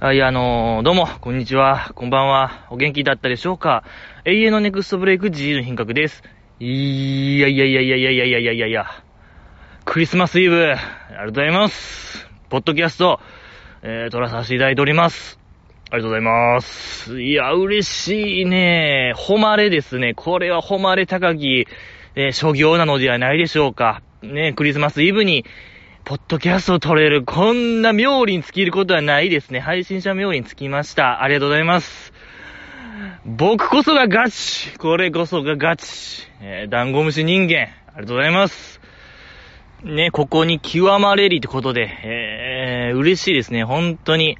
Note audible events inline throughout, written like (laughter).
はい、あのー、どうも、こんにちは、こんばんは、お元気だったでしょうか？永遠のネクストブレイク GG の品格です。いやいやいやいやいやいやいやいやいやいや、クリスマスイブ、ありがとうございます。ポッドキャスト、えー、撮らさせていただいております。ありがとうございます。いや、嬉しいね。誉れですね。これは誉れ高き、えー、諸行なのではないでしょうか。ね、クリスマスイブに、ポッドキャストを撮れる、こんな妙利に尽きることはないですね。配信者妙利に尽きました。ありがとうございます。僕こそがガチこれこそがガチえー、ダンゴムシ人間。ありがとうございます。ね、ここに極まれりってことで、えー、嬉しいですね。本当に。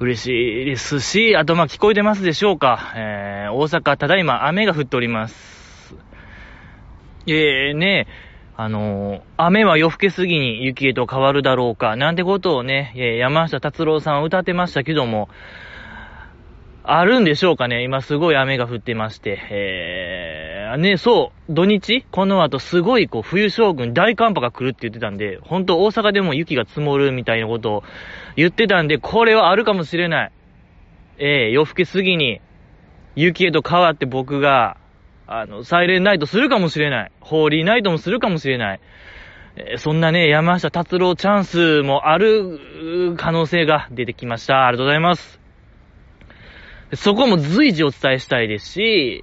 嬉しいですし、あとまあ、聞こえてますでしょうか。えー、大阪、ただいま雨が降っております。えー、ね、あのー、雨は夜更けすぎに雪へと変わるだろうか、なんてことをね、山下達郎さん歌ってましたけども、あるんでしょうかね今すごい雨が降ってまして、えー、ね、そう、土日この後すごいこう冬将軍大寒波が来るって言ってたんで、本当大阪でも雪が積もるみたいなことを言ってたんで、これはあるかもしれない。えー、夜更けすぎに雪へと変わって僕があの、サイレンナイトするかもしれない。ホーリーナイトもするかもしれない。えー、そんなね、山下達郎チャンスもある可能性が出てきました。ありがとうございます。そこも随時お伝えしたいですし、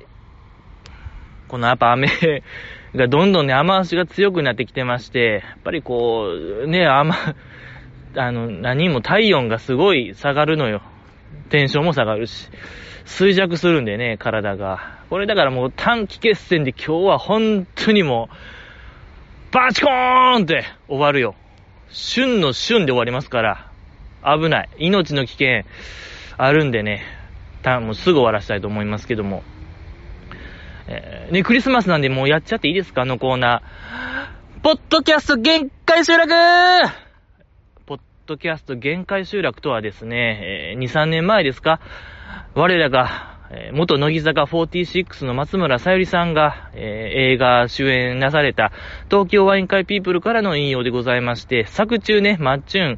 このやっぱ雨 (laughs) がどんどんね、雨足が強くなってきてまして、やっぱりこう、ね、雨、あの、何も体温がすごい下がるのよ。テンションも下がるし。衰弱するんでね、体が。これだからもう短期決戦で今日は本当にもう、バチコーンって終わるよ。旬の旬で終わりますから、危ない。命の危険あるんでね、たもうすぐ終わらせたいと思いますけども。えー、ね、クリスマスなんでもうやっちゃっていいですか？あのコーナー。ポッドキャスト限界集落ドキャスト限界集落とはですね、えー、2、3年前ですか我らが、えー、元乃木坂46の松村さゆりさんが、えー、映画主演なされた東京ワイン会ピープルからの引用でございまして、作中ね、マッチュ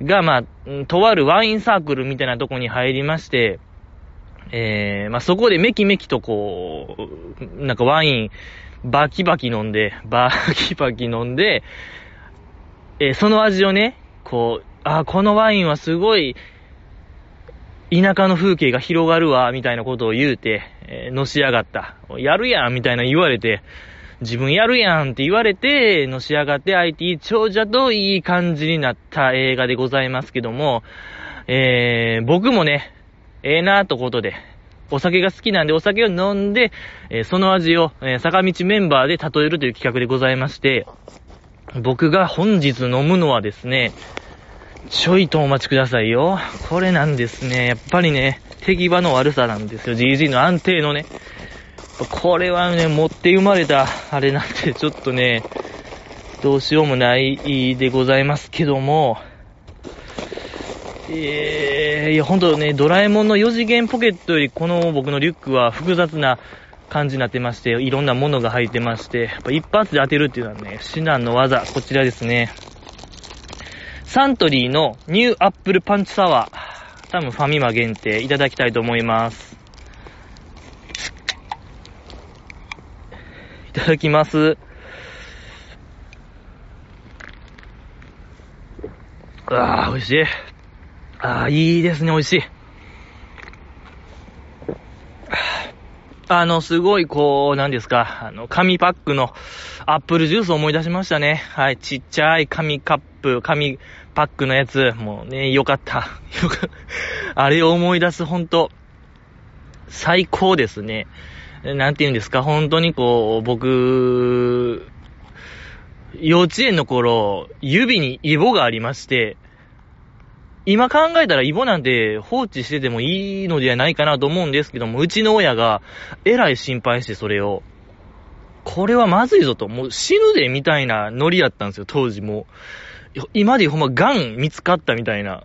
ンが、まあ、とあるワインサークルみたいなとこに入りまして、えー、まあ、そこでメキメキとこう、なんかワイン、バキバキ飲んで、バキバキ飲んで、えー、その味をね、こう、あ、このワインはすごい田舎の風景が広がるわ、みたいなことを言うて、えー、のし上がった。やるやん、みたいな言われて、自分やるやんって言われて、のし上がって IT 長者といい感じになった映画でございますけども、えー、僕もね、ええー、なーとことで、お酒が好きなんでお酒を飲んで、えー、その味を、えー、坂道メンバーで例えるという企画でございまして、僕が本日飲むのはですね、ちょいとお待ちくださいよ。これなんですね。やっぱりね、手際の悪さなんですよ。GG の安定のね。これはね、持って生まれた、あれなんて、ちょっとね、どうしようもないでございますけども、えー、いや、ほんとね、ドラえもんの4次元ポケットより、この僕のリュックは複雑な感じになってまして、いろんなものが入ってまして、やっぱ一発で当てるっていうのはね、至難の業、こちらですね。サントリーのニューアップルパンチサワー。多分ファミマ限定いただきたいと思います。いただきます。ああ、美味しい。ああ、いいですね、美味しい。あの、すごい、こう、なんですか、あの、紙パックのアップルジュースを思い出しましたね。はい、ちっちゃい紙カップ、紙パックのやつ、もうね、よかった。(laughs) よかったあれを思い出す、ほんと、最高ですね。なんて言うんですか、本当にこう、僕、幼稚園の頃、指にイボがありまして、今考えたらイボなんて放置しててもいいのではないかなと思うんですけども、うちの親がえらい心配してそれを、これはまずいぞと、もう死ぬでみたいなノリやったんですよ、当時も。今でほんまガン見つかったみたいな。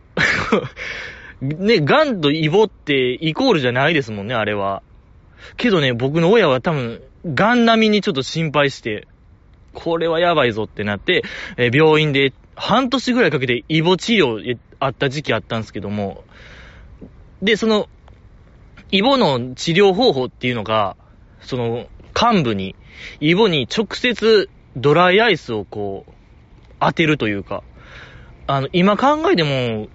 (laughs) ね、ガンとイボってイコールじゃないですもんね、あれは。けどね、僕の親は多分、ガン並みにちょっと心配して、これはやばいぞってなって、え、病院で半年ぐらいかけてイボ治療あった時期あったんですけども、で、その、イボの治療方法っていうのが、その、幹部に、イボに直接ドライアイスをこう、当てるというか、あの、今考えても、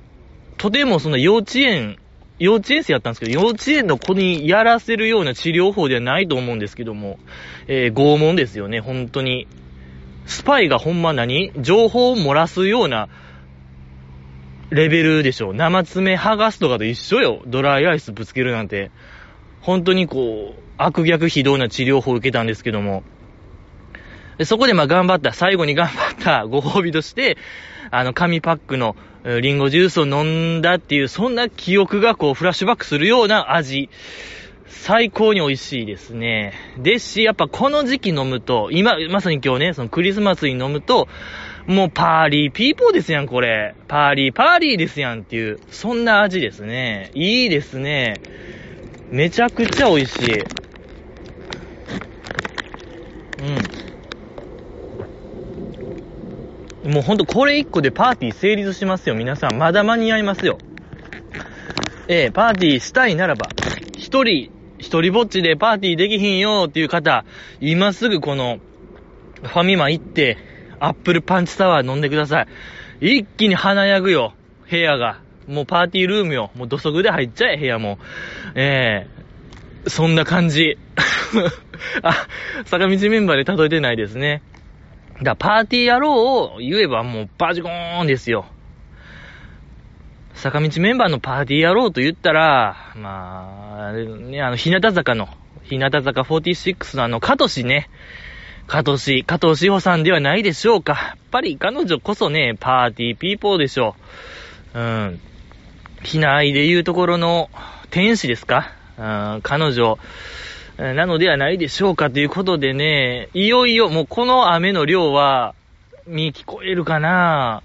とてもその幼稚園、幼稚園生やったんですけど、幼稚園の子にやらせるような治療法ではないと思うんですけども、えー、拷問ですよね、本当に。スパイがほんま何？情報を漏らすようなレベルでしょ。生爪剥がすとかと一緒よ。ドライアイスぶつけるなんて。本当にこう、悪逆非道な治療法を受けたんですけども。そこでまあ頑張った、最後に頑張った (laughs) ご褒美として、あの、紙パックのリンゴジュースを飲んだっていう、そんな記憶がこう、フラッシュバックするような味。最高に美味しいですね。ですし、やっぱこの時期飲むと、今、まさに今日ね、そのクリスマスに飲むと、もう party people ですやん、これ。パーリーパーリーですやんっていう、そんな味ですね。いいですね。めちゃくちゃ美味しい。うん。もうほんとこれ一個でパーティー成立しますよ、皆さん。まだ間に合いますよ。ええパーティーしたいならば、一人、一人ぼっちでパーティーできひんよっていう方、今すぐこの、ファミマ行って、アップルパンチサワー飲んでください。一気に華やぐよ、部屋が。もうパーティールームよ。もう土足で入っちゃえ、部屋も。ええー、そんな感じ。(laughs) あ、坂道メンバーで例えてないですね。だパーティー野郎を言えばもうバジコーンですよ。坂道メンバーのパーティー野郎と言ったら、まあ、ね、あの、日向坂の、日向坂46のあの、カトシね。加藤氏、加藤志保さんではないでしょうか。やっぱり彼女こそね、パーティーピーポーでしょう。うん。ひな愛でいうところの天使ですかうん、彼女、なのではないでしょうかということでね、いよいよもうこの雨の量は、見聞こえるかな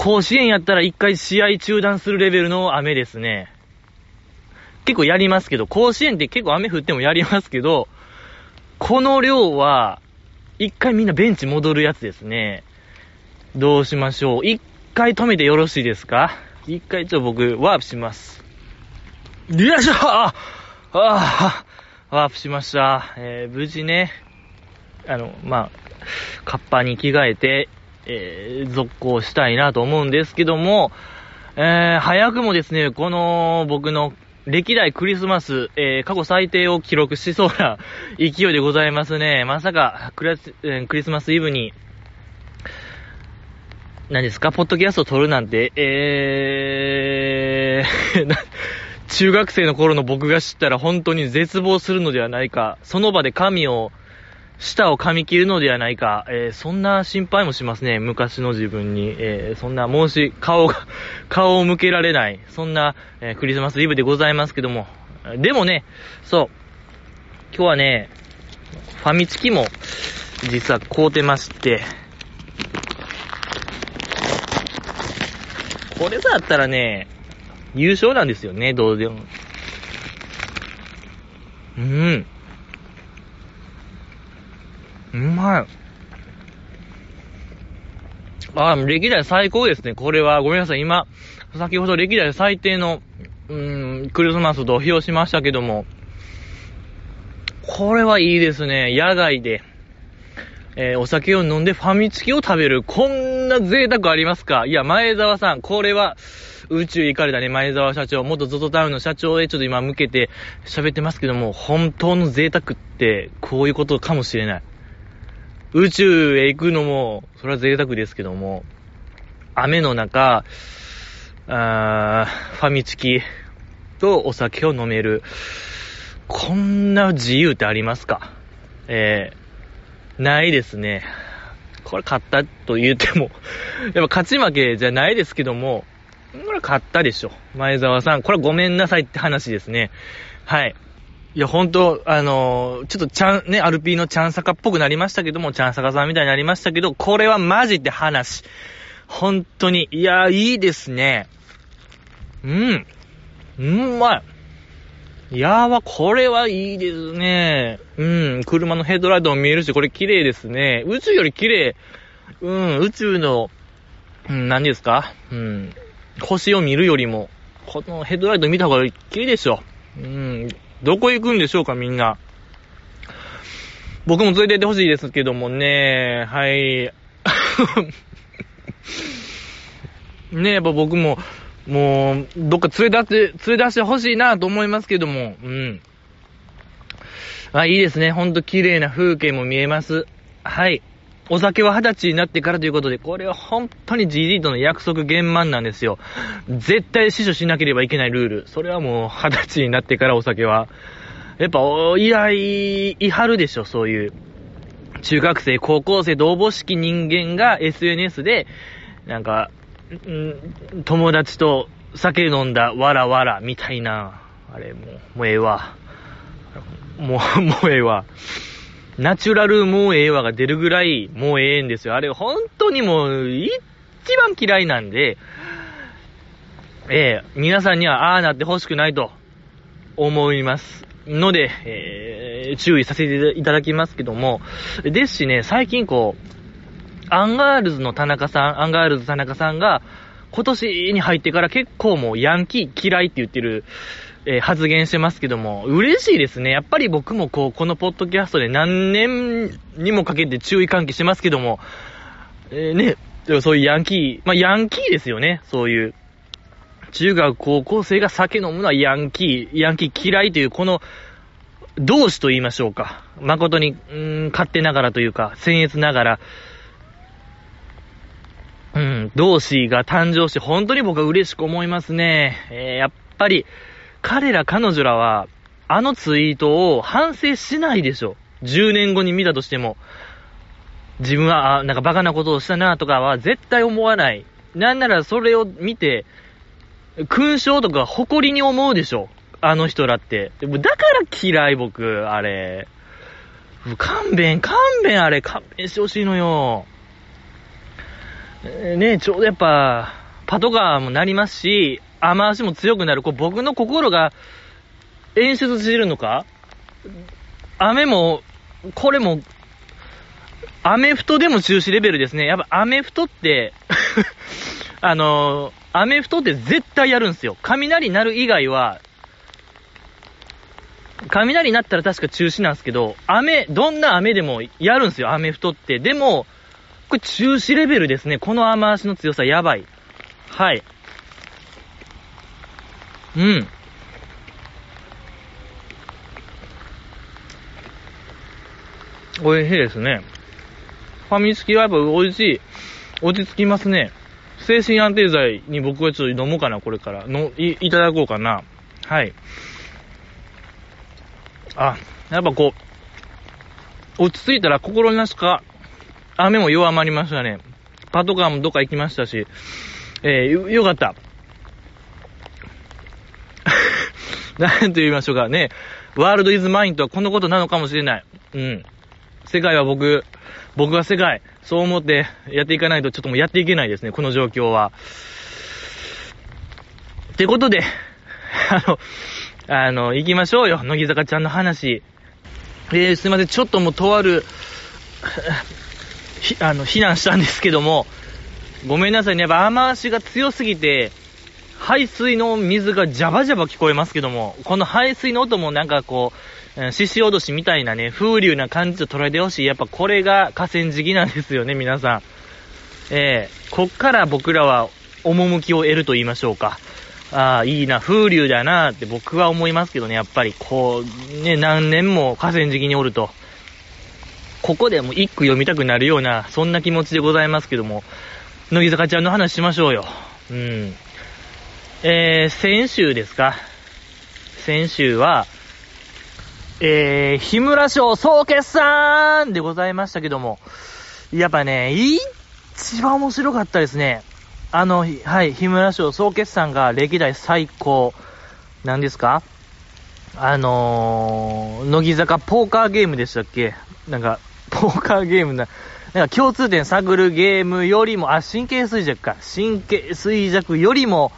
甲子園やったら一回試合中断するレベルの雨ですね。結構やりますけど、甲子園って結構雨降ってもやりますけど、この量は、一回みんなベンチ戻るやつですね。どうしましょう。一回止めてよろしいですか？一回ちょっと僕、ワープします。よいしょああ、ワープしました。えー、無事ね、あの、まあ、カッパに着替えて、えー、続行したいなと思うんですけども、えー、早くもですね、この僕の歴代クリスマス、えー、過去最低を記録しそうな (laughs) 勢いでございますね。まさかクラス、えー、クリスマスイブに、何ですか、ポッドキャストを撮るなんて、えー、(laughs) 中学生の頃の僕が知ったら本当に絶望するのではないか、その場で神を舌を噛み切るのではないか、えー、そんな心配もしますね。昔の自分に。えー、そんな、もし、顔が、(laughs) 顔を向けられない、そんな、えー、クリスマスイブでございますけども。でもね、そう。今日はね、ファミチキも、実は買うてまして、これさあったらね、優勝なんですよね、どうでも。うん。うまい。あ、歴代最高ですね。これは、ごめんなさい。今、先ほど歴代最低の、うん、クリスマスと表しましたけども、これはいいですね。野外で、えー、お酒を飲んでファミチキを食べる。こんな贅沢ありますか？いや、前澤さん、これは、宇宙行かれたね、前澤社長、元ゾゾタウンの社長へちょっと今向けて喋ってますけども、本当の贅沢って、こういうことかもしれない。宇宙へ行くのも、それは贅沢ですけども、雨の中、あファミチキとお酒を飲める。こんな自由ってありますか？えー、ないですね。これ勝ったと言っても (laughs) やっぱ勝ち負けじゃないですけども、これ勝ったでしょ。前澤さん。これごめんなさいって話ですね。はい。いや、ほんと、あのー、ちょっとちゃん、ね、アルピーのちゃん坂っぽくなりましたけども、ちゃん坂さんみたいになりましたけど、これはマジで話。本当に。いや、いいですね。うん。うんまい。いやーこれはいいですね。うん。車のヘッドライトも見えるし、これ綺麗ですね。宇宙より綺麗。うん、宇宙の、うん、何ですか？うん、星を見るよりも、このヘッドライト見た方が綺麗でしょ。うん、どこ行くんでしょうか、みんな。僕も連れてってほしいですけどもね、はい。(laughs) ねえやっぱ僕も、もう、どっか連れ出して、連れ出してほしいなと思いますけども、うん。あ、いいですね。ほんと綺麗な風景も見えます。はい。お酒は二十歳になってからということで、これは本当に GD との約束厳満なんですよ。絶対死守しなければいけないルール。それはもう二十歳になってからお酒は。やっぱ、いや、い、いはるでしょ、そういう。中学生、高校生、同母式人間が SNS で、なんか、ん友達と酒飲んだ、わらわら、みたいな。あれ、もう、もうええわ。もう、もうええわ。ナチュラルもうええわが出るぐらいもうええんですよ。あれ本当にもう一番嫌いなんで、ええ皆さんにはああなってほしくないと思います。ので、えー、注意させていただきますけども、ですしね、最近こう、アンガールズの田中さん、アンガールズ田中さんが、今年に入ってから結構もうヤンキー嫌いって言ってるえー、発言してますけども、嬉しいですね。やっぱり僕もこう、このポッドキャストで何年にもかけて注意喚起してますけども、えー、ね、そういうヤンキー、まあ、ヤンキーですよね。そういう。中学高校生が酒飲むのはヤンキー、ヤンキー嫌いという、この、同志と言いましょうか。誠に、うん、勝手ながらというか、僭越ながら、うん、同志が誕生して、本当に僕は嬉しく思いますね。えー、やっぱり、彼ら彼女らは、あのツイートを反省しないでしょ。10年後に見たとしても。自分は、あ、なんかバカなことをしたなとかは絶対思わない。なんならそれを見て、勲章とか誇りに思うでしょ。あの人らって。だから嫌い僕、あれ。勘弁、勘弁あれ、勘弁してほしいのよ。ねちょうどやっぱ、パトカーもなりますし、雨足も強くなる。こう僕の心が演出してるのか？雨も、これも、アメフトでも中止レベルですね。やっぱアメフトって (laughs) あのー、アメフトって絶対やるんですよ。雷鳴る以外は、雷鳴ったら確か中止なんですけど、雨、どんな雨でもやるんですよ、アメフトって。でも、これ中止レベルですね。この雨足の強さやばい。はい。うん。美味しいですね。ファミチキはやっぱ美味しい。落ち着きますね。精神安定剤に僕はちょっと飲もうかな、これから。の、い、いただこうかな。はい。あ、やっぱこう、落ち着いたら心なしか、雨も弱まりましたね。パトカーもどっか行きましたし、えー、よ、よかった。(laughs) なんと言いましょうかね。ワールドイズマインとはこのことなのかもしれない。うん。世界は僕、僕は世界。そう思ってやっていかないとちょっともうやっていけないですね、この状況は。ってことで、(laughs) あの、あの、行きましょうよ、乃木坂ちゃんの話。えー、すいません、ちょっともうとある、(laughs) あの、避難したんですけども、ごめんなさいね、やっぱ雨足が強すぎて、排水の水がジャバジャバ聞こえますけども、この排水の音もなんかこう、獅子おどしみたいなね、風流な感じと捉えてほしい。やっぱこれが河川敷なんですよね、皆さん。えー、こっから僕らは趣を得ると言いましょうか。ああ、いいな、風流だなって僕は思いますけどね、やっぱりこう、ね、何年も河川敷におると。ここでもう一句読みたくなるような、そんな気持ちでございますけども、乃木坂ちゃんの話しましょうよ。うん。えー、先週ですか？先週は、えー、日村賞総決算でございましたけども、やっぱね、一番面白かったですね。あの、はい、日村賞総決算が歴代最高、なんですか？あのー、乃木坂ポーカーゲームでしたっけ？なんか、ポーカーゲームな、なんか共通点探るゲームよりも、あ、神経衰弱か。神経衰弱よりも、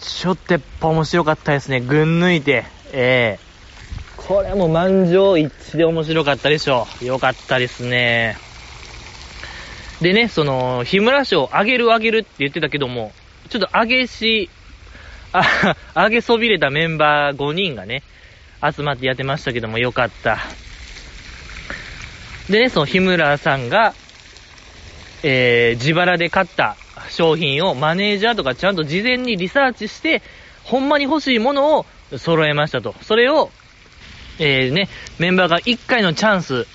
ちょっとやっぱ面白かったですね。ぐん抜いて。ええー、これも満場一致で面白かったでしょう。よかったですね。でね、その、日村賞あげるあげるって言ってたけども、ちょっと上げし、あ、(laughs) 上げそびれたメンバー5人がね、集まってやってましたけども、よかった。でね、その日村さんが、えー、自腹で買った商品をマネージャーとかちゃんと事前にリサーチして、ほんまに欲しいものを揃えましたと。それを、えー、ね、メンバーが1回のチャンス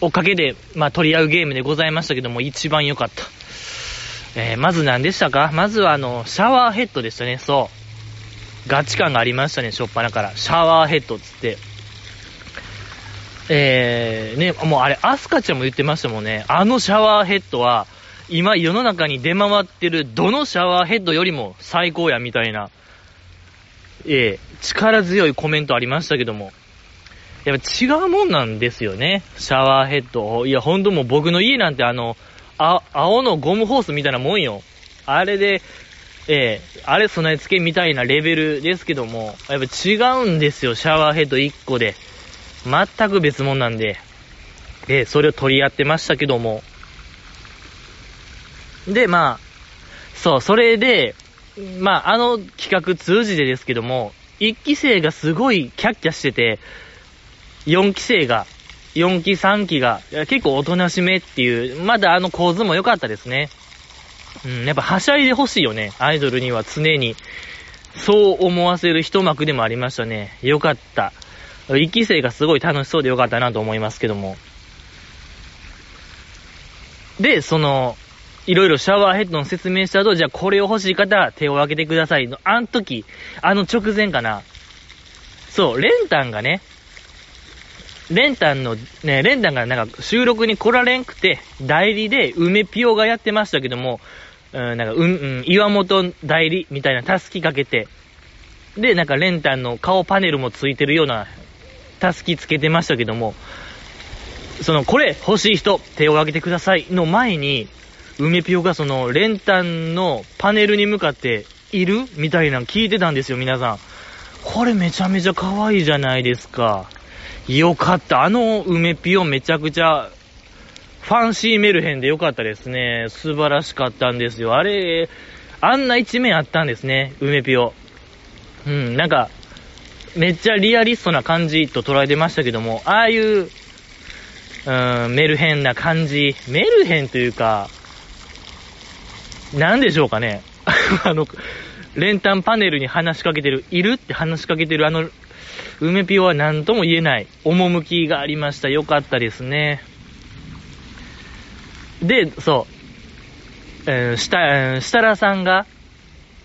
をかけて、まあ、取り合うゲームでございましたけども、一番良かった。えー、まず何でしたか？まずはあの、シャワーヘッドでしたね、そう。ガチ感がありましたね、しょっぱなから。シャワーヘッドつって。えー、ね、もうあれ、アスカちゃんも言ってましたもんね。あのシャワーヘッドは、今世の中に出回ってるどのシャワーヘッドよりも最高や、みたいな。ええ、力強いコメントありましたけども。やっぱ違うもんなんですよね。シャワーヘッド。いや、ほんともう僕の家なんてあの、あ、青のゴムホースみたいなもんよ。あれで、ええ、あれ備え付けみたいなレベルですけども、やっぱ違うんですよ、シャワーヘッド1個で。全く別物なんで、で、それを取り合ってましたけども。で、まあ、そう、それで、まあ、あの企画通じてですけども、1期生がすごいキャッキャしてて、4期生が、4期3期が、結構おとなしめっていう、まだあの構図も良かったですね。うん、やっぱはしゃいでほしいよね。アイドルには常に。そう思わせる一幕でもありましたね。よかった。1期生がすごい楽しそうでよかったなと思いますけども。で、その、いろいろシャワーヘッドの説明した後、じゃあこれを欲しい方は手を挙げてくださいの、あの時、あの直前かな。そう、レンタンがね、レンタンの、ね、レンタンがなんか収録に来られんくて、代理で梅ピオがやってましたけども、うん、なんか、うん、うん、岩本代理みたいなタスキかけて、で、なんかレンタンの顔パネルもついてるようなたすきつけてましたけども、その、これ欲しい人、手を挙げてくださいの前に、梅ピオがその、練炭のパネルに向かって、いるみたいなの聞いてたんですよ、皆さん。これめちゃめちゃ可愛いじゃないですか。よかった。あの梅ピオめちゃくちゃ、ファンシーメルヘンでよかったですね。素晴らしかったんですよ。あれ、あんな一面あったんですね、梅ピオ。うん、なんか、めっちゃリアリストな感じと捉えてましたけども、ああいう、うん、メルヘンな感じ、メルヘンというか、なんでしょうかね。(laughs) あの、練炭パネルに話しかけてる、いるって話しかけてるあの、梅ピオは何とも言えない、趣がありました。よかったですね。で、そう、えー、した、え設楽さんが、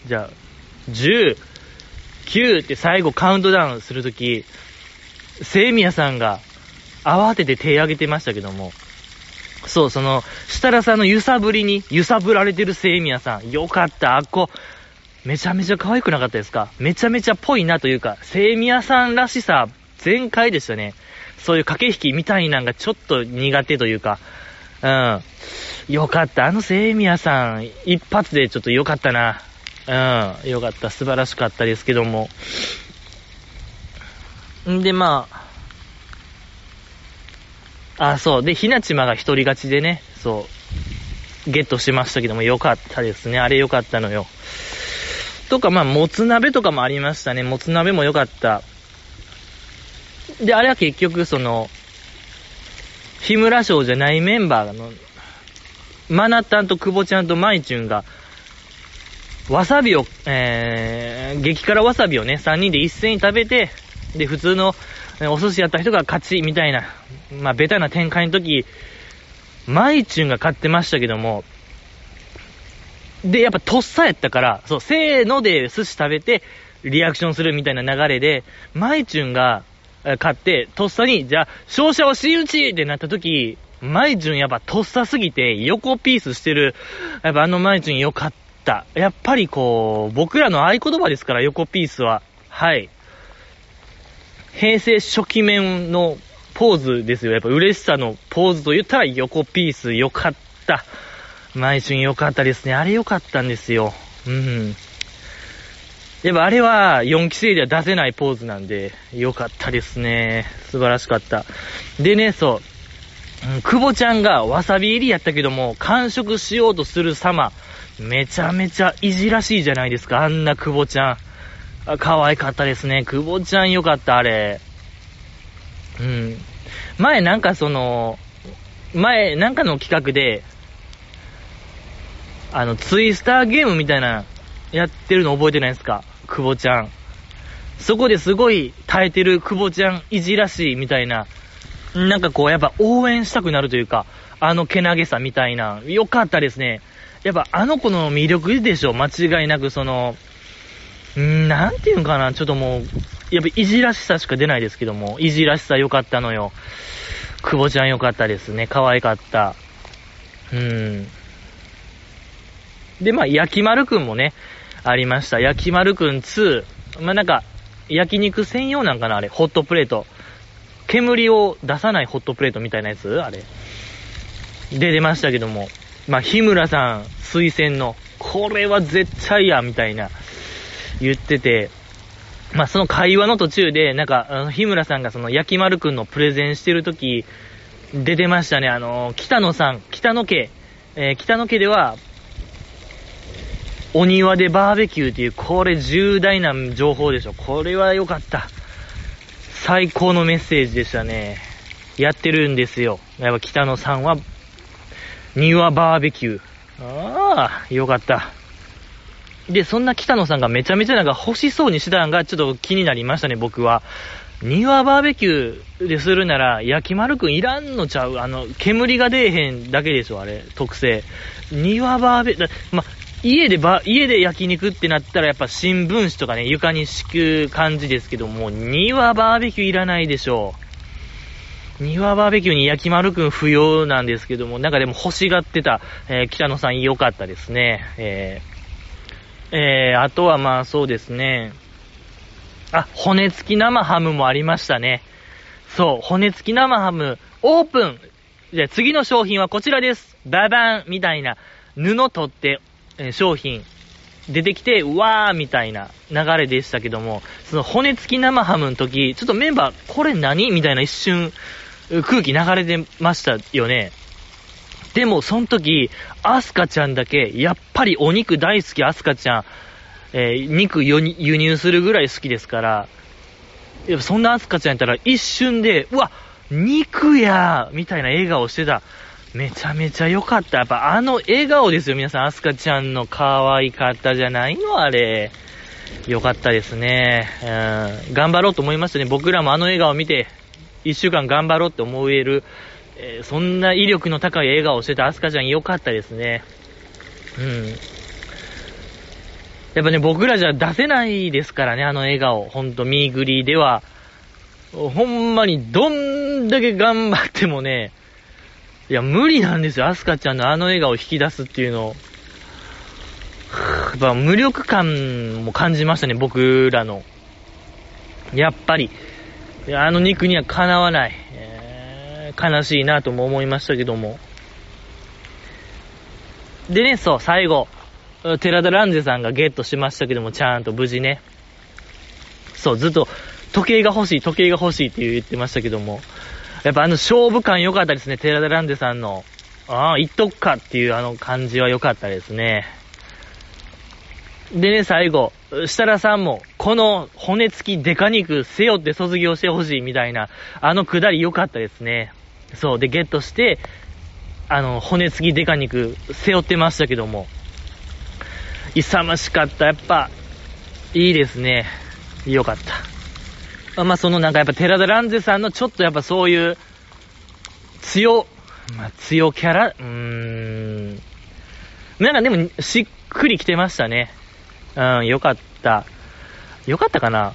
じゃあ、10、9って最後カウントダウンするとき、セイミヤさんが慌てて手挙げてましたけども、そう、その、設楽さんの揺さぶりに揺さぶられてるセイミヤさん、よかった、あっこ、めちゃめちゃ可愛くなかったですか？めちゃめちゃぽいなというか、セイミヤさんらしさ全開でしたね。そういう駆け引きみたいなんがちょっと苦手というか、うん。よかった。あのセイミヤさん、一発でちょっとよかったな。うん、よかった。素晴らしかったですけども。んで、まあ、あ、そう。で、ひなちまが一人勝ちでね、そう、ゲットしましたけども、よかったですね。あれよかったのよ。とか、まあ、もつ鍋とかもありましたね。もつ鍋もよかった。で、あれは結局、その、日村賞じゃないメンバーの、マナタンと久保ちゃんとマイチュンが、わさびを、えー、激辛わさびをね、3人で一斉に食べて、で、普通のお寿司やった人が勝ち、みたいな、まあ、ベタな展開の時、マイチュンが勝ってましたけども、で、やっぱとっさやったから、そう、せーので寿司食べて、リアクションするみたいな流れで、マイチュンが勝って、とっさに、じゃあ、勝者は真打ちってなった時、マイチュンやっぱとっさすぎて、横ピースしてる、やっぱあのマイチュンよかった。やっぱりこう、僕らの合言葉ですから、横ピースは。はい。平成初期面のポーズですよ。やっぱ嬉しさのポーズと言ったら横ピースよかった。毎春よかったですね。あれよかったんですよ。うん。やっぱあれは4期生では出せないポーズなんで、よかったですね。素晴らしかった。でね、そう。久保ちゃんがわさび入りやったけども、完食しようとする様、めちゃめちゃいじらしいじゃないですか、あんな久保ちゃん。あ可愛かったですね。久保ちゃんよかった、あれ。うん。前なんかその、前なんかの企画で、あの、ツイスターゲームみたいな、やってるの覚えてないですか？久保ちゃん。そこですごい耐えてる久保ちゃんいじらしいみたいな、なんかこうやっぱ応援したくなるというか、あのけなげさみたいな、よかったですね。やっぱあの子の魅力でしょ？間違いなくその、なんていうんかな、ちょっともう、やっぱいじらしさしか出ないですけども、いじらしさ良かったのよ。久保ちゃん良かったですね。可愛かった。うん。で、まあ、焼き丸くんもね、ありました。焼き丸くん2。まあ、なんか、焼肉専用なんかなあれ。ホットプレート。煙を出さないホットプレートみたいなやつ？あれ。で出ましたけども。まあ、日村さん推薦の、これは絶対や、みたいな、言ってて、まあ、その会話の途中で、なんか、あの日村さんがその焼き丸くんのプレゼンしてるとき、出てましたね。あの、北野さん、北野家、えー、北野家では、お庭でバーベキューっていう、これ重大な情報でしょ。これは良かった。最高のメッセージでしたね。やってるんですよ。やっぱ北野さんは、庭バーベキュー。ああ、よかった。で、そんな北野さんがめちゃめちゃなんか欲しそうにしてたのがちょっと気になりましたね、僕は。庭バーベキューでするなら、焼き丸くんいらんのちゃう？あの、煙が出えへんだけでしょ、あれ、特性。庭バーベ、ま、家でば、家で焼肉ってなったらやっぱ新聞紙とかね、床に敷く感じですけども、庭バーベキューいらないでしょう。庭バーベキューに焼き丸くん不要なんですけども、なんかでも欲しがってた、えー、北野さん良かったですね。えー、えー、あとはまあそうですね。あ、骨付き生ハムもありましたね。そう、骨付き生ハム、オープンじゃあ次の商品はこちらです。ババンみたいな布取ってえ商品出てきて、うわーみたいな流れでしたけども、その骨付き生ハムの時、ちょっとメンバー、これ何？みたいな一瞬、空気流れてましたよね。でも、その時、アスカちゃんだけ、やっぱりお肉大好きアスカちゃん、えー、肉輸入するぐらい好きですから、やっぱそんなアスカちゃんやったら一瞬で、うわ、肉やみたいな笑顔してた。めちゃめちゃ良かった。やっぱあの笑顔ですよ、皆さん。アスカちゃんの可愛かったじゃないの？あれ。良かったですね。うん。頑張ろうと思いましたね。僕らもあの笑顔を見て、一週間頑張ろうって思える、えー、そんな威力の高い笑顔をしてたアスカちゃん良かったですね。うん。やっぱね、僕らじゃ出せないですからね、あの笑顔。ほんと、ミーグリーでは。ほんまに、どんだけ頑張ってもね、いや、無理なんですよ。アスカちゃんのあの笑顔を引き出すっていうのを。やっぱ無力感も感じましたね、僕らの。やっぱり、あの肉にはかなわない。悲しいなとも思いましたけども。でね、そう、最後、寺田蘭ゼさんがゲットしましたけども、ちゃんと無事ね。そう、ずっと、時計が欲しい、時計が欲しいって言ってましたけども、やっぱあの勝負感良かったですね、寺田ランさんの。ああ、いっとくかっていうあの感じは良かったですね。でね、最後、設楽さんも、この骨付きデカ肉背負って卒業してほしいみたいな、あのくだり良かったですね。そう、で、ゲットして、あの、骨付きデカ肉背負ってましたけども、勇ましかった。やっぱ、いいですね。良かった。まあ、そのなんかやっぱ寺田蘭世さんのちょっとやっぱそういう、強、まあ、強キャラ、うーん。なんかでも、しっくりきてましたね。うん、よかった。よかったかな？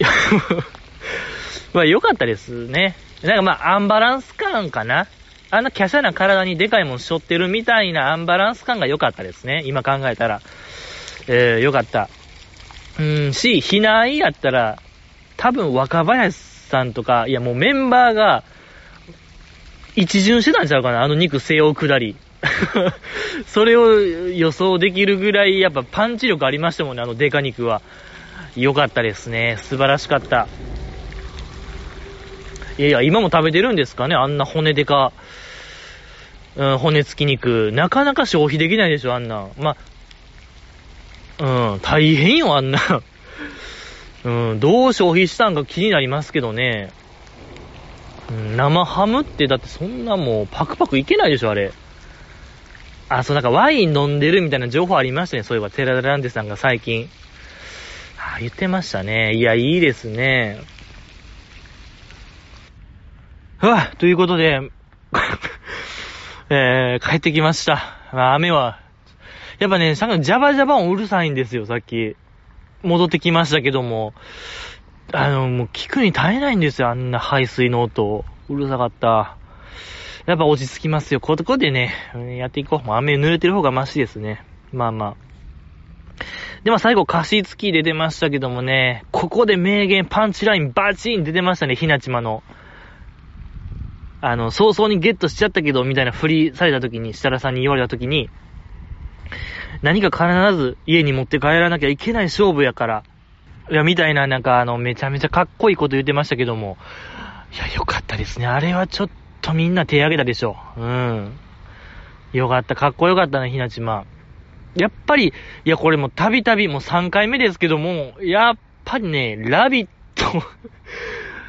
(laughs) まあ、よかったですね。なんかまあ、アンバランス感かな？あんな華奢な体にでかいもん背負ってるみたいなアンバランス感が良かったですね。今考えたら。えー、よかった。うん、し、ひないやったら、多分若林さんとか、いやもうメンバーが、一巡してたんちゃうかな？あの肉背負うくだり。(laughs) それを予想できるぐらい、やっぱパンチ力ありましたもんね、あのデカ肉は。よかったですね。素晴らしかった。いやいや、今も食べてるんですかね？あんな骨デカうん、骨付き肉。なかなか消費できないでしょ、あんな。まうん、大変よ、あんな。(laughs) うん、どう消費したんか気になりますけどね。生ハムってだってそんなもうパクパクいけないでしょ、あれ。あ、そう、なんかワイン飲んでるみたいな情報ありましたね、そういえば。テラランデさんが最近。あ、言ってましたね。いや、いいですね。はということで、(laughs) えー、帰ってきました。まあ、雨は、やっぱね、さっきのジャバジャバ音うるさいんですよ、さっき。戻ってきましたけども。あの、もう聞くに耐えないんですよ、あんな排水の音。うるさかった。やっぱ落ち着きますよ。ここでね、やっていこう。もう雨濡れてる方がマシですね。まあまあ。で、まあ最後、加湿器出てましたけどもね、ここで名言、パンチライン、バチン出てましたね、ひなちまの。あの、早々にゲットしちゃったけど、みたいな振りされた時に、設楽さんに言われた時に、何か必ず家に持って帰らなきゃいけない勝負やから、いや、みたいな、なんかあの、めちゃめちゃかっこいいこと言ってましたけども、いや、よかったですね。あれはちょっとみんな手挙げたでしょ。うん。よかった、かっこよかったね、ひなちま。やっぱり、いや、これもたびたび、もう3回目ですけども、やっぱりね、ラビット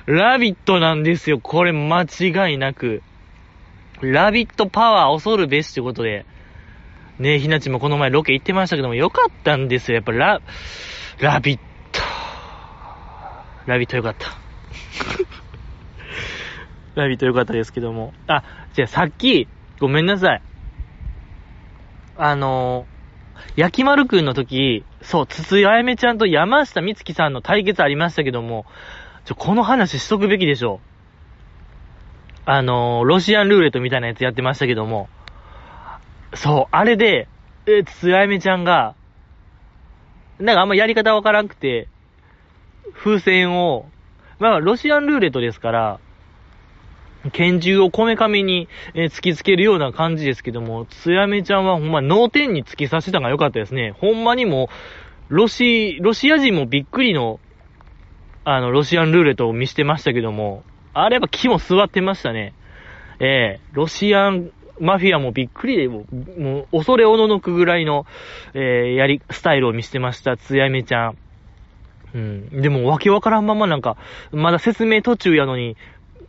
ラビットなんですよ。これ間違いなく。ラビットパワー恐るべしってことで。ねえひなちもこの前ロケ行ってましたけども、よかったんですよ。やっぱラ、ラビット。ラビットよかった。(laughs) ラビットよかったですけども。あ、じゃあさっき、ごめんなさい。あのー、焼き丸くんの時、そう、筒井あやめちゃんと山下美月さんの対決ありましたけども、ちょ、この話しとくべきでしょ。あのー、ロシアンルーレットみたいなやつやってましたけども、そう、あれで、え、つやめちゃんが、なんかあんまやり方わからんくて、風船を、まあ、ロシアンルーレットですから、拳銃をこめかみに、え突きつけるような感じですけども、つやめちゃんはほんま脳天に突き刺してたのが良かったですね。ほんまにも、ロシ、ロシア人もびっくりのあの、ロシアンルーレットを見してましたけども、あれやっぱ気も座ってましたね。ええー、ロシアンマフィアもびっくりで、もう、もう恐れおののくぐらいの、えー、やり、スタイルを見してました、つやめちゃん。うん。でも、わけわからんままなんか、まだ説明途中やのに、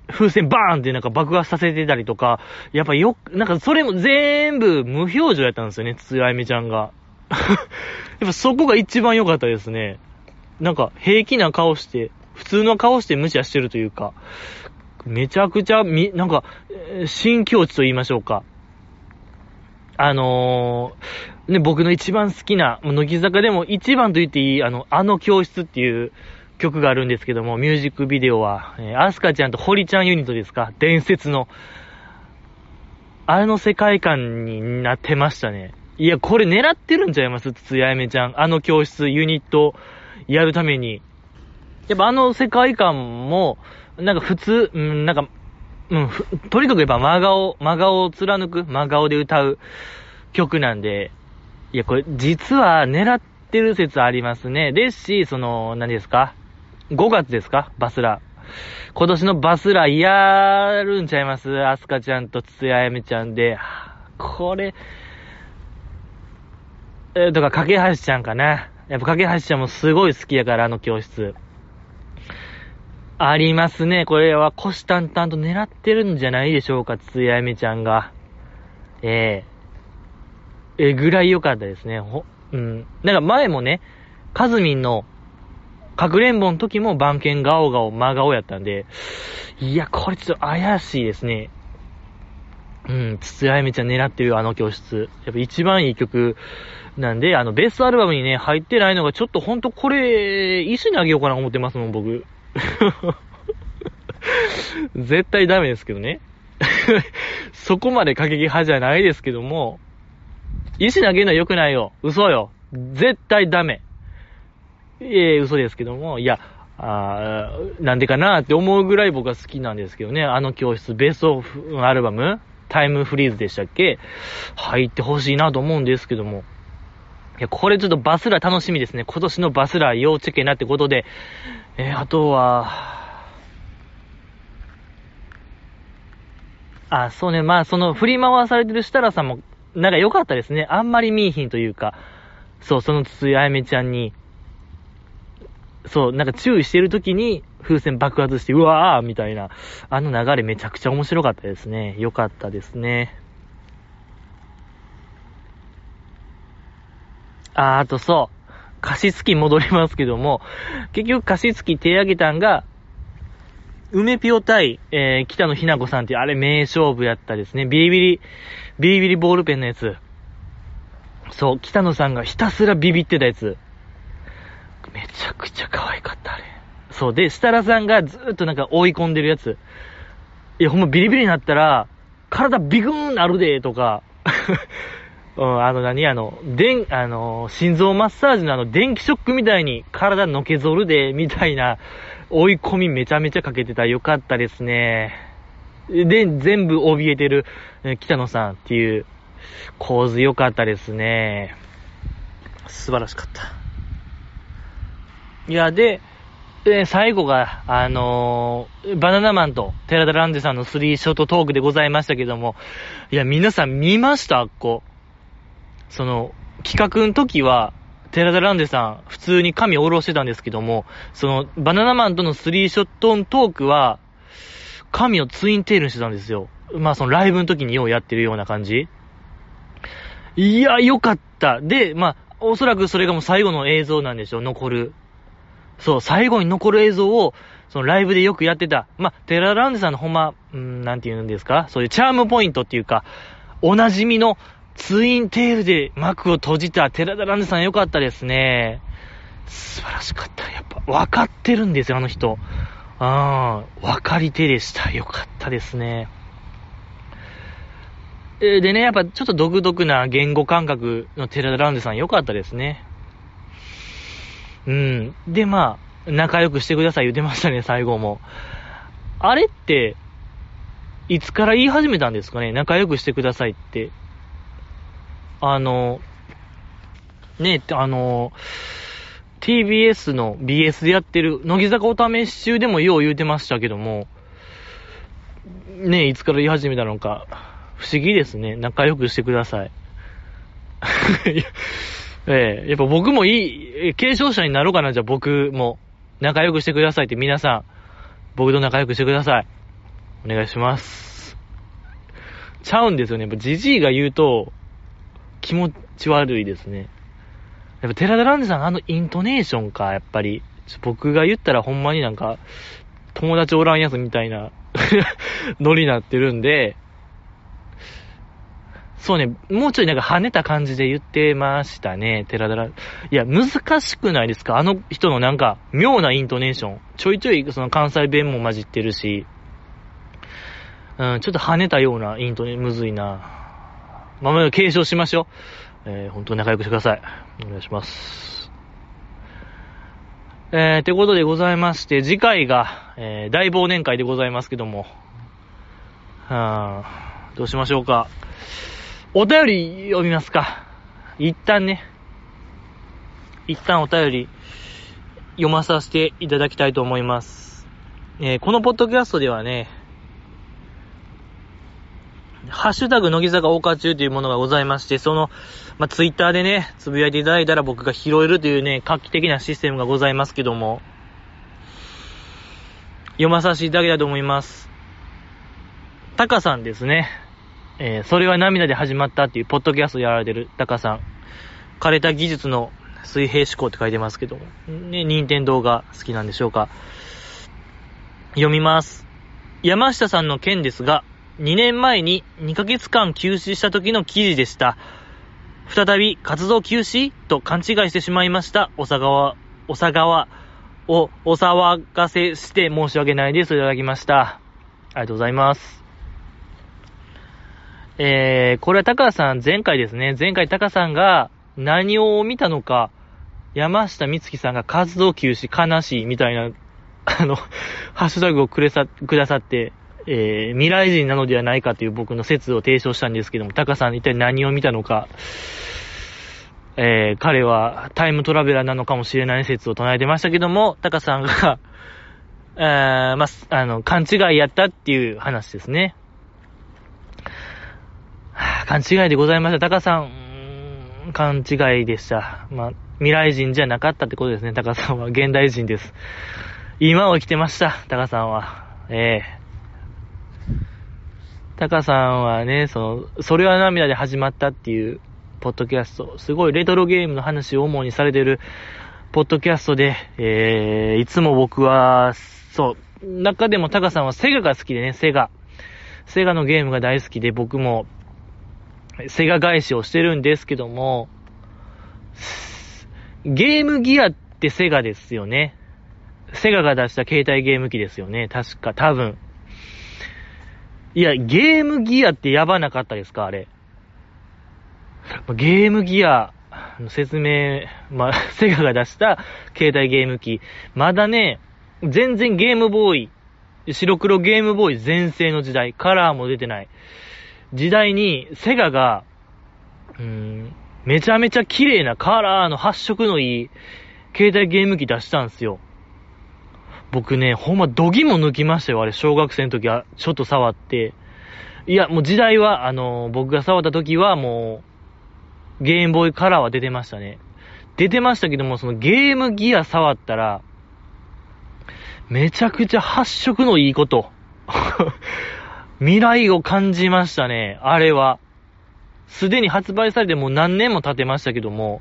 風船バーンってなんか爆発させてたりとか、やっぱよ、なんかそれも全部無表情やったんですよね、つやめちゃんが。(laughs) やっぱそこが一番良かったですね。なんか平気な顔して、普通の顔して無茶してるというか、めちゃくちゃ、み、なんか、新境地と言いましょうか。あのー、ね、僕の一番好きな、乃木坂でも一番と言っていい、あの、あの教室っていう曲があるんですけども、ミュージックビデオは、えー、アスカちゃんと堀ちゃんユニットですか？伝説の。あれの世界観になってましたね。いや、これ狙ってるんちゃいます？つつやめちゃん。あの教室、ユニット、やるために。やっぱあの世界観も、なんか普通、うん、なんか、うん、とにかくやっぱ真顔、真顔を貫く、真顔で歌う曲なんで、いや、これ実は狙ってる説ありますね。ですし、その、何ですか ?5 月ですか？バスラ。今年のバスラやるんちゃいます？アスカちゃんとつややめちゃんで。これ、えー、とか、架橋ちゃんかな。やっぱ、架橋ちゃんもすごい好きやから、あの教室。ありますね。これは、虎視眈々と狙ってるんじゃないでしょうか、つやめちゃんが。ええー、えぐらい良かったですね。ほ、うん。なんか前もね、カズミンの、かくれんぼの時も番犬ガオガオ真顔やったんで、いや、これちょっと怪しいですね。うん、つつやめちゃん狙ってるあの教室。やっぱ一番いい曲なんで、あの、ベースアルバムにね、入ってないのが、ちょっとほんとこれ、石にあげようかな思ってますもん、僕。(laughs) 絶対ダメですけどね。(laughs) そこまで過激派じゃないですけども、石投げるのは良くないよ。嘘よ。絶対ダメ。ええ嘘ですけども、いや、あなんでかなって思うぐらい僕は好きなんですけどね。あの教室、ベースオフアルバムタイムフリーズでしたっけ？入ってほしいなと思うんですけども。いや、これちょっとバスラー楽しみですね。今年のバスラ要チェケなってことで、えー、あとは、あ、そうね。まあ、その、振り回されてる設楽さんも、なんか良かったですね。あんまり見いひんというか、そう、その筒井あやめちゃんに、そう、なんか注意してる時に、風船爆発して、うわーみたいな、あの流れめちゃくちゃ面白かったですね。良かったですね。あ、あとそう、加湿器戻りますけども、結局加湿器手上げたんが、梅ピオ対、えー、北野ひな子さんっていう、あれ名勝負やったですね。ビリビリ、ビリビリボールペンのやつ。そう、北野さんがひたすらビビってたやつ。めちゃくちゃ可愛かった、あれ。そう、で、設楽さんがずっとなんか追い込んでるやつ。いや、ほんまビリビリになったら、体ビグーンなるで、とか。(laughs) うん、あの何、あの、電、あの、心臓マッサージのあの、電気ショックみたいに体のけぞるで、みたいな、追い込みめちゃめちゃかけてた。よかったですね。で、全部怯えてる、北野さんっていう構図よかったですね。素晴らしかった。いや、で、で、最後が、あのー、バナナマンと寺田ランデさんのスリーショットトークでございましたけども、いや、皆さん見ました？あっこ。その、企画の時は、寺田ランデさん、普通に髪下ろしてたんですけども、その、バナナマンとのスリーショットトークは、髪をツインテールにしてたんですよ。まあ、そのライブの時にようやってるような感じ。いや、よかった。で、まあ、おそらくそれがもう最後の映像なんでしょう、残る。そう、最後に残る映像を、そのライブでよくやってた。まあ、テラランデさんのほんま、うん、なんて言うんですかそういうチャームポイントっていうか、おなじみのツインテールで幕を閉じた寺田ランデさんよかったですね。素晴らしかった。やっぱ、分かってるんですよ、あの人。ああ、分かり手でした。よかったですね。でね、やっぱちょっと独特な言語感覚の寺田ランデさんよかったですね。うん。で、まあ、仲良くしてください言ってましたね、最後も。あれって、いつから言い始めたんですかね仲良くしてくださいって。あの、ねえ、あの、TBS の BS でやってる、乃木坂お試し中でもよう言うてましたけども、ねえ、いつから言い始めたのか、不思議ですね。仲良くしてください。(laughs) ええやっぱ僕もいい、継承者になろうかな、じゃあ僕も。仲良くしてくださいって皆さん、僕と仲良くしてください。お願いします。ちゃうんですよね。やっぱジジイが言うと、気持ち悪いですね。やっぱ寺田ランデさんあのイントネーションか、やっぱり。僕が言ったらほんまになんか、友達おらんやつみたいな (laughs) ノリになってるんで、そうね、もうちょいなんか跳ねた感じで言ってましたね、寺田ラ。いや、難しくないですか？あの人のなんか、妙なイントネーション。ちょいちょいその関西弁も混じってるし、うん、ちょっと跳ねたようなイントネー、むずいな。まあ、まあ、継承しましょう。えー、本当仲良くしてください。お願いします。えー、てことでございまして、次回が、えー、大忘年会でございますけども、はぁ、どうしましょうか？お便り読みますか。一旦ね、一旦お便り読まさせていただきたいと思います。えー、このポッドキャストではね、ハッシュタグ、乃木坂大川中というものがございまして、その、まあ、ツイッターでね、つぶやいていただいたら僕が拾えるというね、画期的なシステムがございますけども、読まさせていただきたいと思います。タカさんですね。えー、それは涙で始まったっていうポッドキャストやられてるタカさん。枯れた技術の水平思考って書いてますけども。ね、任天堂が好きなんでしょうか。読みます。山下さんの件ですが、2年前に2ヶ月間休止した時の記事でした。再び活動休止と勘違いしてしまいました。おさがわ、おさがわをお騒がせして申し訳ないです。いただきました。ありがとうございます。えー、これは高さん、前回ですね。前回高さんが何を見たのか、山下美月さんが活動休止悲しいみたいな、(laughs) あの、ハッシュタグをくれさ、くださって、えー、未来人なのではないかという僕の説を提唱したんですけども、タカさん一体何を見たのか、えー、彼はタイムトラベラーなのかもしれない説を唱えてましたけども、タカさんが (laughs) えー、まあ、あの、勘違いやったっていう話ですね。勘違いでございました。タカさん、勘違いでした。まあ、未来人じゃなかったってことですね。タカさんは現代人です。今を生きてました。タカさんは。ええタカさんはね、その、それは涙で始まったっていう、ポッドキャスト、すごいレトロゲームの話を主にされてる、ポッドキャストで、えー、いつも僕は、そう、中でもタカさんはセガが好きでね、セガ。セガのゲームが大好きで、僕も、セガ返しをしてるんですけども、ゲームギアってセガですよね。セガが出した携帯ゲーム機ですよね。確か、多分。いや、ゲームギアってやばなかったですかあれ。ゲームギアの説明、まあ、(laughs) セガが出した携帯ゲーム機。まだね、全然ゲームボーイ、白黒ゲームボーイ全盛の時代、カラーも出てない。時代に、セガが、うん、めちゃめちゃ綺麗なカラーの発色のいい携帯ゲーム機出したんすよ。僕ね、ほんま、ドギも抜きましたよ、あれ、小学生の時は、ちょっと触って。いや、もう時代は、あの、僕が触った時はもう、ゲームボーイカラーは出てましたね。出てましたけども、そのゲームギア触ったら、めちゃくちゃ発色のいいこと。(laughs) 未来を感じましたね、あれは。すでに発売されてもう何年も経てましたけども、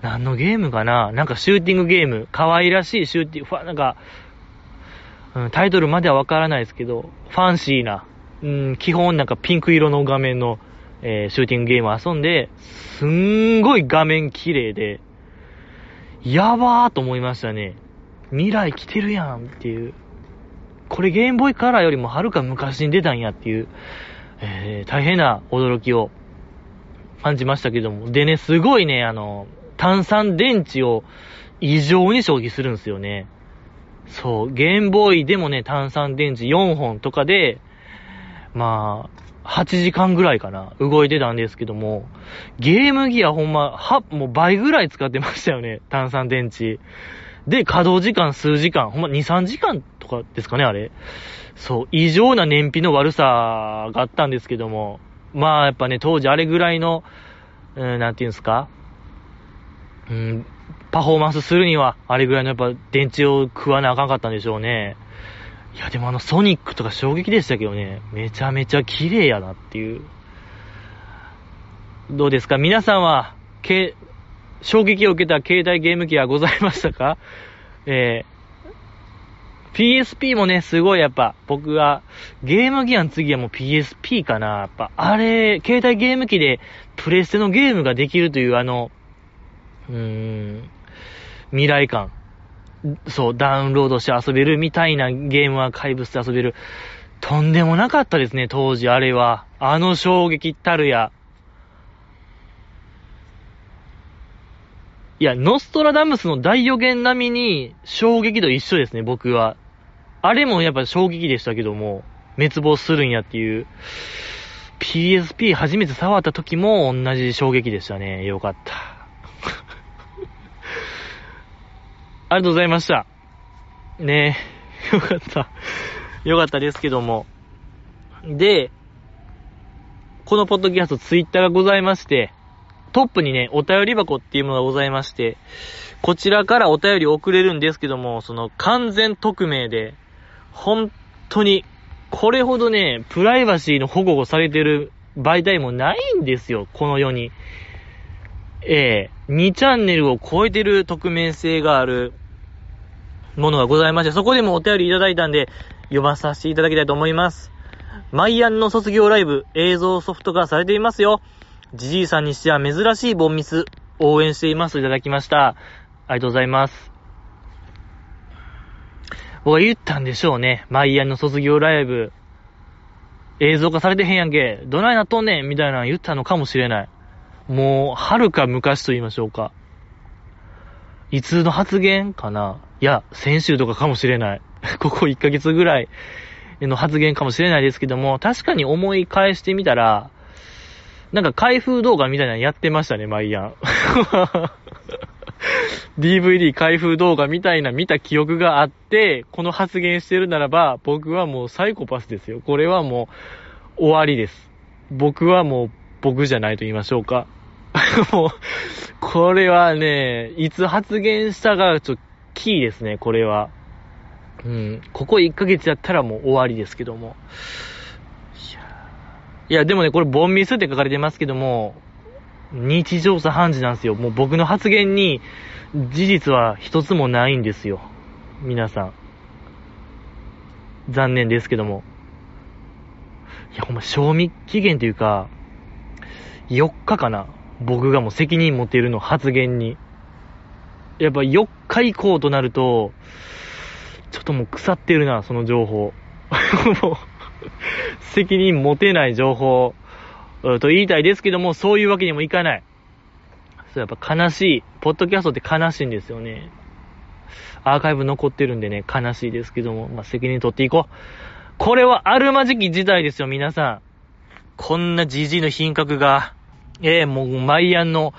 何のゲームかな？なんかシューティングゲーム、可愛らしいシューティング、ふわ、なんか、うん、タイトルまではわからないですけど、ファンシーな、うん、基本なんかピンク色の画面の、えーシューティングゲームを遊んで、すんごい画面綺麗で、やばーと思いましたね。未来来てるやんっていう。これゲームボーイカラーよりもはるか昔に出たんやっていう、えー大変な驚きを感じましたけども。でね、すごいね、あの、炭酸電池を異常に消費するんですよね。そう、ゲームボーイでもね、炭酸電池4本とかで、まあ、8時間ぐらいかな、動いてたんですけども、ゲームギアほんま、は、もう倍ぐらい使ってましたよね、炭酸電池。で、稼働時間数時間、ほんま2、3時間とかですかね、あれ。そう、異常な燃費の悪さがあったんですけども、まあ、やっぱね、当時あれぐらいの、うん、なんていうんですか、うん、パフォーマンスするには、あれぐらいのやっぱ電池を食わなあかんかったんでしょうね。いや、でもあのソニックとか衝撃でしたけどね、めちゃめちゃ綺麗やなっていう。どうですか？皆さんは、け、衝撃を受けた携帯ゲーム機はございましたか？えー、PSP もね、すごいやっぱ、僕は、ゲームギアの次はもう PSP かな。やっぱ、あれ、携帯ゲーム機でプレステのゲームができるというあの、うーん、未来感。そう、ダウンロードして遊べるみたいなゲームは怪物で遊べる。とんでもなかったですね、当時あれは。あの衝撃たるや。いや、ノストラダムスの大予言並みに衝撃度一緒ですね、僕は。あれもやっぱ衝撃でしたけども、滅亡するんやっていう。PSP 初めて触った時も同じ衝撃でしたね。よかった。(laughs) ありがとうございました。ねえ、よかった。よかったですけども。で、このポッドキャストツイッターがございまして、トップにね、お便り箱っていうものがございまして、こちらからお便り送れるんですけども、その完全匿名で、本当に、これほどね、プライバシーの保護をされてる媒体もないんですよ、この世に。ええ2チャンネルを超えてる匿名性があるものがございまして、そこでもお便りいただいたんで、読まさせていただきたいと思います。マイアンの卒業ライブ、映像ソフト化されていますよ。ジジイさんにしては珍しいボンミス、応援していますといただきました。ありがとうございます。僕は言ったんでしょうね。マイアンの卒業ライブ、映像化されてへんやんけ。どないなっとんねんみたいなの言ったのかもしれない。もう、遥か昔と言いましょうか。いつの発言かないや、先週とかかもしれない。(laughs) ここ1ヶ月ぐらいの発言かもしれないですけども、確かに思い返してみたら、なんか開封動画みたいなのやってましたね、マイアン。(laughs) DVD 開封動画みたいな見た記憶があって、この発言してるならば、僕はもうサイコパスですよ。これはもう終わりです。僕はもう僕じゃないと言いましょうか。(laughs) もう、これはね、いつ発言したか、ちょっとキーですね、これは。うん、ここ1ヶ月やったらもう終わりですけども。いや、でもね、これ、ボンミスって書かれてますけども、日常茶飯事なんですよ。もう僕の発言に事実は一つもないんですよ。皆さん。残念ですけども。いや、ほんま、賞味期限というか、4日かな。僕がもう責任持っているの発言に。やっぱ4日以降となると、ちょっともう腐ってるな、その情報。(laughs) もう、責任持てない情報と言いたいですけども、そういうわけにもいかない。そう、やっぱ悲しい。ポッドキャストって悲しいんですよね。アーカイブ残ってるんでね、悲しいですけども、まあ、責任取っていこう。これはあるまじき時代ですよ、皆さん。こんなじじいの品格が、ええー、もう、マイアンの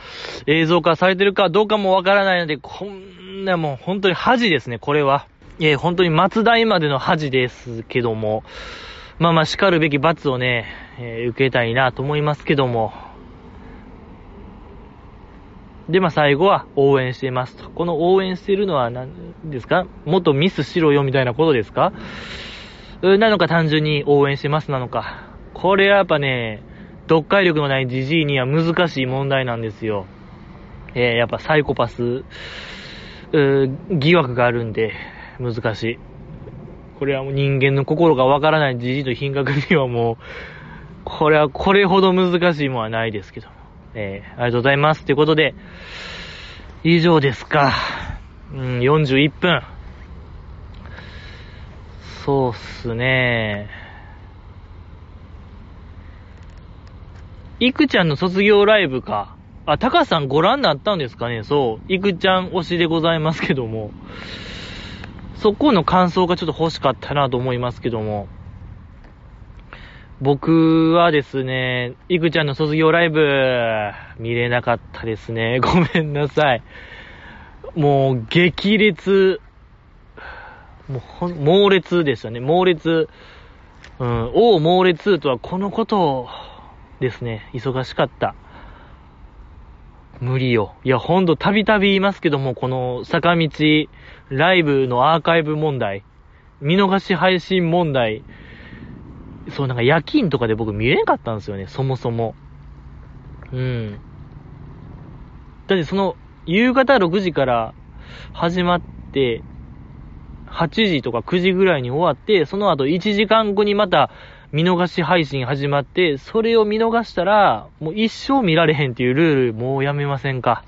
映像化されてるかどうかもわからないので、こんなもう本当に恥ですね、これは。ええー、本当に松代までの恥ですけども、まあまあ、叱るべき罰をね、えー、受けたいなと思いますけども。で、まあ最後は応援していますと。この応援してるのは何ですか？もっとミスしろよみたいなことですか？なのか単純に応援してますなのか。これはやっぱね、読解力のないジジイには難しい問題なんですよ。えー、やっぱサイコパス、疑惑があるんで、難しい。これはもう人間の心がわからないじじいと品格にはもう、これはこれほど難しいものはないですけども。えー、ありがとうございます。ということで、以上ですか。うん、41分。そうっすね。いくちゃんの卒業ライブか。あ、タカさんご覧になったんですかねそう。いくちゃん推しでございますけども。そこの感想がちょっと欲しかったなと思いますけども。僕はですね、いくちゃんの卒業ライブ、見れなかったですね。(laughs) ごめんなさい。もう、激烈、もう、猛烈でしたね。猛烈。うん、王猛烈とはこのことですね。忙しかった。無理よ。いや、ほんとたびたび言いますけども、この坂道、ライブのアーカイブ問題、見逃し配信問題、そう、なんか夜勤とかで僕見れんかったんですよね、そもそも。うん。だってその、夕方6時から始まって、8時とか9時ぐらいに終わって、その後1時間後にまた見逃し配信始まって、それを見逃したら、もう一生見られへんっていうルール、もうやめませんか。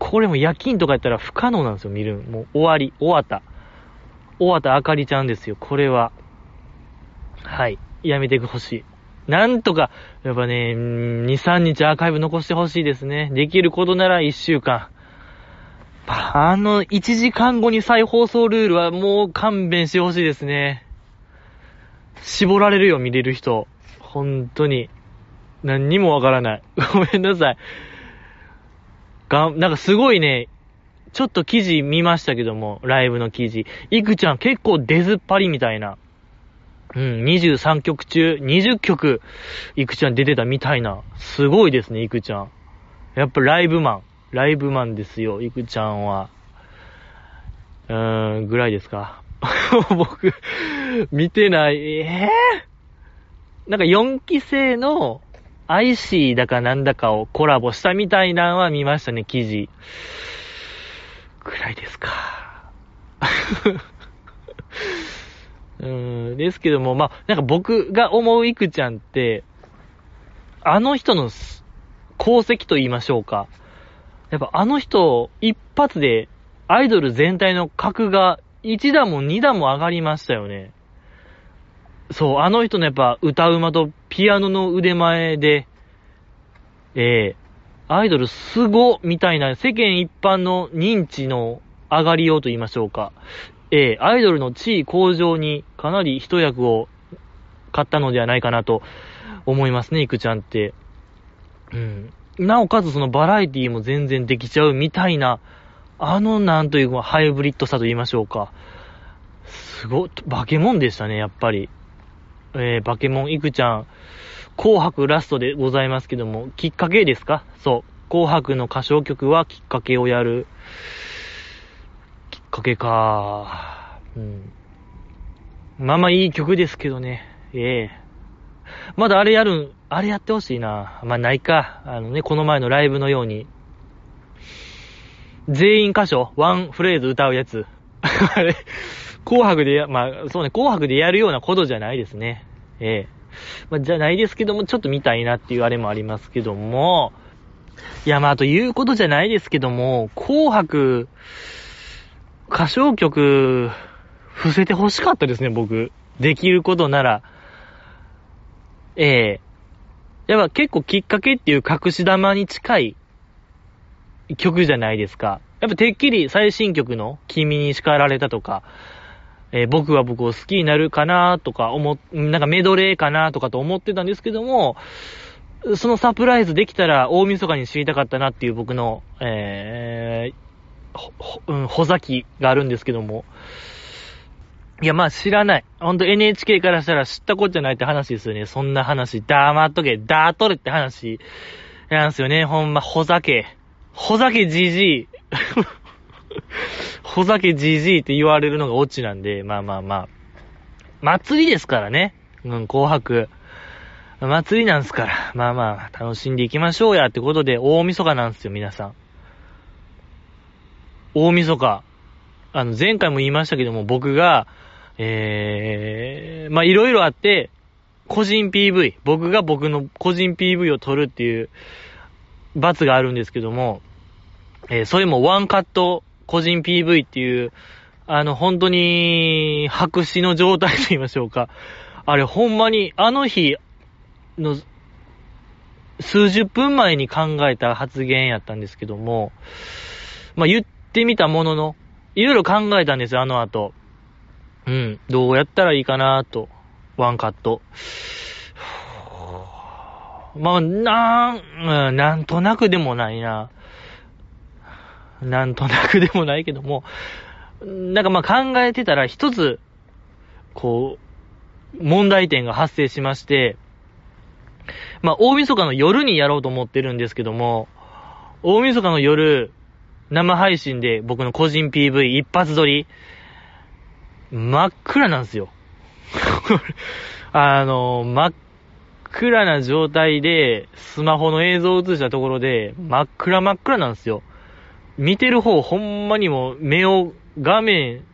これも夜勤とかやったら不可能なんですよ、見るもう終わり、終わった。終わったあかりちゃんですよ、これは。はい。やめてほしい。なんとか、やっぱね、2、3日アーカイブ残してほしいですね。できることなら1週間。あの、1時間後に再放送ルールはもう勘弁してほしいですね。絞られるよ、見れる人。本当に。何にもわからない。ごめんなさい。がなんかすごいね、ちょっと記事見ましたけども、ライブの記事。いくちゃん結構出ずっぱりみたいな。うん、23曲中20曲、いくちゃん出てたみたいな。すごいですね、いくちゃん。やっぱライブマン。ライブマンですよ、いくちゃんは。うーん、ぐらいですか。(laughs) 僕、見てない。えー、なんか4期生の IC だかなんだかをコラボしたみたいなのは見ましたね、記事。ぐらいですか。(laughs) うん、ですけども、まあ、なんか僕が思ういくちゃんって、あの人の功績と言いましょうか。やっぱあの人、一発でアイドル全体の格が1段も2段も上がりましたよね。そう、あの人のやっぱ歌うまとピアノの腕前で、ええー、アイドルすごみたいな世間一般の認知の上がりようと言いましょうか。えー、アイドルの地位向上にかなり一役を買ったのではないかなと思いますね、いくちゃんって。うん。なおかつそのバラエティも全然できちゃうみたいな、あのなんというかハイブリッドさと言いましょうか。すご、化け物でしたね、やっぱり。えー、化け物いくちゃん。紅白ラストでございますけども、きっかけですか？そう。紅白の歌唱曲はきっかけをやる。きっかけか。うん。まあまあいい曲ですけどね。ええまだあれやるん、あれやってほしいな。まあないか。あのね、この前のライブのように。全員歌唱ワンフレーズ歌うやつ。(laughs) あれ、紅白でや、まあそうね、紅白でやるようなことじゃないですね。ええまあ、じゃないですけども、ちょっと見たいなっていうあれもありますけども、いや、まあ、ということじゃないですけども、紅白、歌唱曲、伏せて欲しかったですね、僕。できることなら。ええやっぱ結構きっかけっていう隠し玉に近い曲じゃないですか。やっぱてっきり最新曲の君に叱られたとか、えー、僕は僕を好きになるかなとか思、なんかメドレーかなとかと思ってたんですけども、そのサプライズできたら大晦日に知りたかったなっていう僕の、えー、ほ、ほ、うん、ほざきがあるんですけども。いや、まあ知らない。ほんと NHK からしたら知ったこっちゃないって話ですよね。そんな話。黙っとけ。だーとれって話。なんですよね。ほんま、ほざけ。ほざけじじい。ほざけじじいって言われるのがオチなんで、まあまあまあ。祭りですからね。うん、紅白。祭りなんすから。まあまあ、楽しんでいきましょうやってことで、大晦日なんですよ、皆さん。大晦日。あの、前回も言いましたけども、僕が、えー、まあいろいろあって、個人 PV、僕が僕の個人 PV を撮るっていう罰があるんですけども、えー、それもワンカット個人 PV っていう、あの、本当に、白紙の状態と言いましょうか。あれ、ほんまに、あの日の、数十分前に考えた発言やったんですけども、まあ、言ってみたものの、いろいろ考えたんですよ、あの後。うん、どうやったらいいかなと。ワンカット。(sighs) まあ、なん、なんとなくでもないな。なんとなくでもないけども、なんかまあ考えてたら一つ、こう、問題点が発生しまして、まあ大晦日の夜にやろうと思ってるんですけども、大晦日の夜、生配信で僕の個人 PV 一発撮り、真っ暗なんですよ。(laughs) あの、真っ暗な状態で、スマホの映像を映したところで、真っ暗真っ暗なんですよ。見てる方、ほんまにも目を画面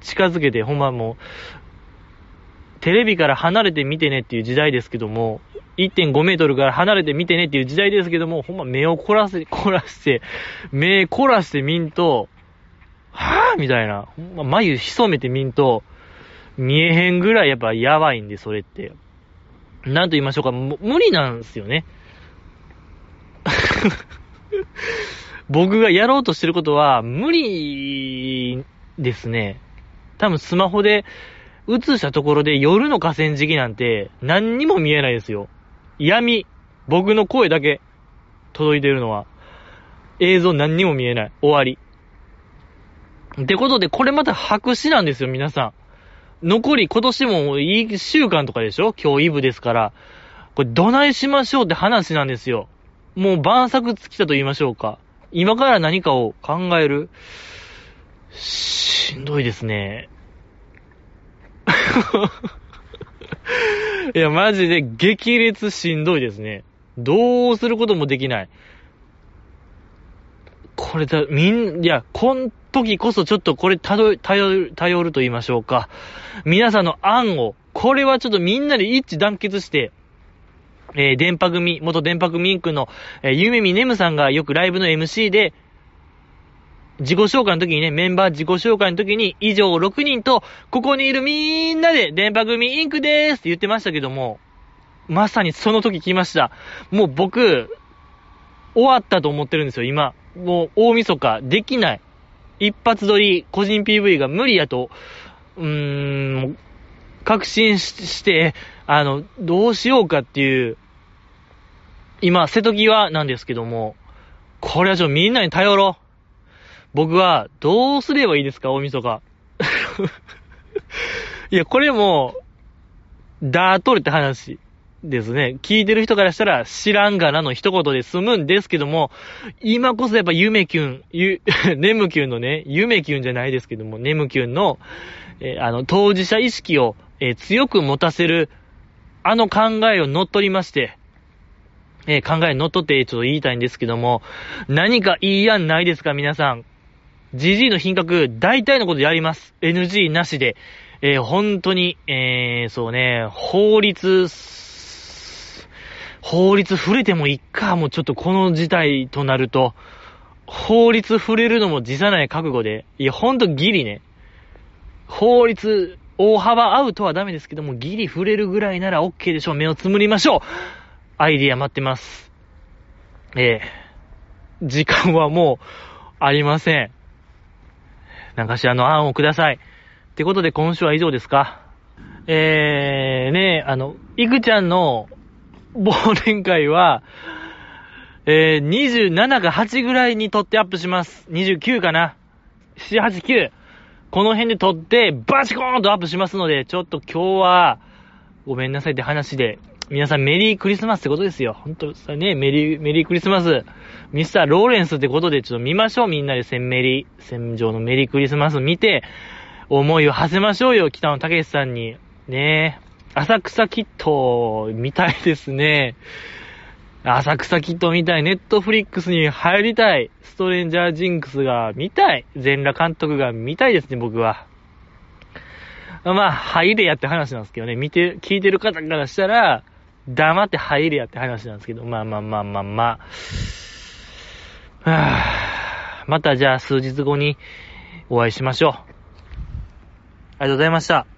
近づけて、ほんまもう、テレビから離れて見てねっていう時代ですけども、1.5メートルから離れて見てねっていう時代ですけども、ほんま目を凝らせ、凝らして、目凝らして見んと、はぁみたいな。ほんま眉潜めて見んと、見えへんぐらいやっぱやばいんで、それって。なんと言いましょうか、無理なんですよね。(laughs) 僕がやろうとしてることは無理ですね。多分スマホで映したところで夜の河川敷なんて何にも見えないですよ。闇。僕の声だけ届いてるのは。映像何にも見えない。終わり。ってことで、これまた白紙なんですよ、皆さん。残り今年も1週間とかでしょ？今日イブですから。これどないしましょうって話なんですよ。もう晩作尽きたと言いましょうか。今から何かを考える？しんどいですね。(laughs) いや、マジで激烈しんどいですね。どうすることもできない。これだ、みん、いや、こん時こそちょっとこれ頼る、頼る、頼ると言いましょうか。皆さんの案を、これはちょっとみんなで一致団結して、えー、電波組、元電波組インクの、えー、ゆめみねむさんがよくライブの MC で、自己紹介の時にね、メンバー自己紹介の時に、以上6人と、ここにいるみんなで、電波組インクでーすって言ってましたけども、まさにその時来ました。もう僕、終わったと思ってるんですよ、今。もう、大晦日、できない。一発撮り、個人 PV が無理やと、うーん、確信して、あの、どうしようかっていう、今、瀬戸際なんですけども、これはちょっとみんなに頼ろう。僕は、どうすればいいですか、大晦日。(laughs) いや、これも、だーとるって話。ですね。聞いてる人からしたら知らんがなの一言で済むんですけども、今こそやっぱゆめきゅん、ゆ、ねむきゅんのね、ゆめきゅんじゃないですけども、ねむきゅんの、えー、あの、当事者意識を、えー、強く持たせる、あの考えを乗っ取りまして、え、考えに乗っ取ってちょっと言いたいんですけども、何かいい案ないですか皆さん。GG の品格、大体のことやります。NG なしで。えー、本当に、えー、そうね、法律、法律触れてもいいか、もうちょっとこの事態となると、法律触れるのも辞さない覚悟で、いや、ほんとギリね。法律、大幅アウトはダメですけども、ギリ触れるぐらいなら OK でしょう。目をつむりましょう。アイディア待ってます。ええー、時間はもうありません。なんかしらの案をください。ってことで今週は以上ですか。えー、ねえあの、いくちゃんの忘年会は、えー、27か8ぐらいに撮ってアップします。29かな。7、8、9。この辺で撮って、バチコーンとアップしますので、ちょっと今日は、ごめんなさいって話で、皆さんメリークリスマスってことですよ。ほんと、さね、メリー、メリークリスマス。ミスターローレンスってことでちょっと見ましょう。みんなで戦メリー、戦場のメリークリスマス見て、思いを馳せましょうよ。北野武さんに。ねえ浅草キット、見たいですね。浅草キット見たい。ネットフリックスに入りたい。ストレンジャージンクスが見たい。全裸監督が見たいですね、僕は。まあ、入れやって話なんですけどね。見て、聞いてる方からしたら、黙って入れやって話なんですけど、まあまあまあまあまあ。はぁ、(sighs) またじゃあ数日後にお会いしましょう。ありがとうございました。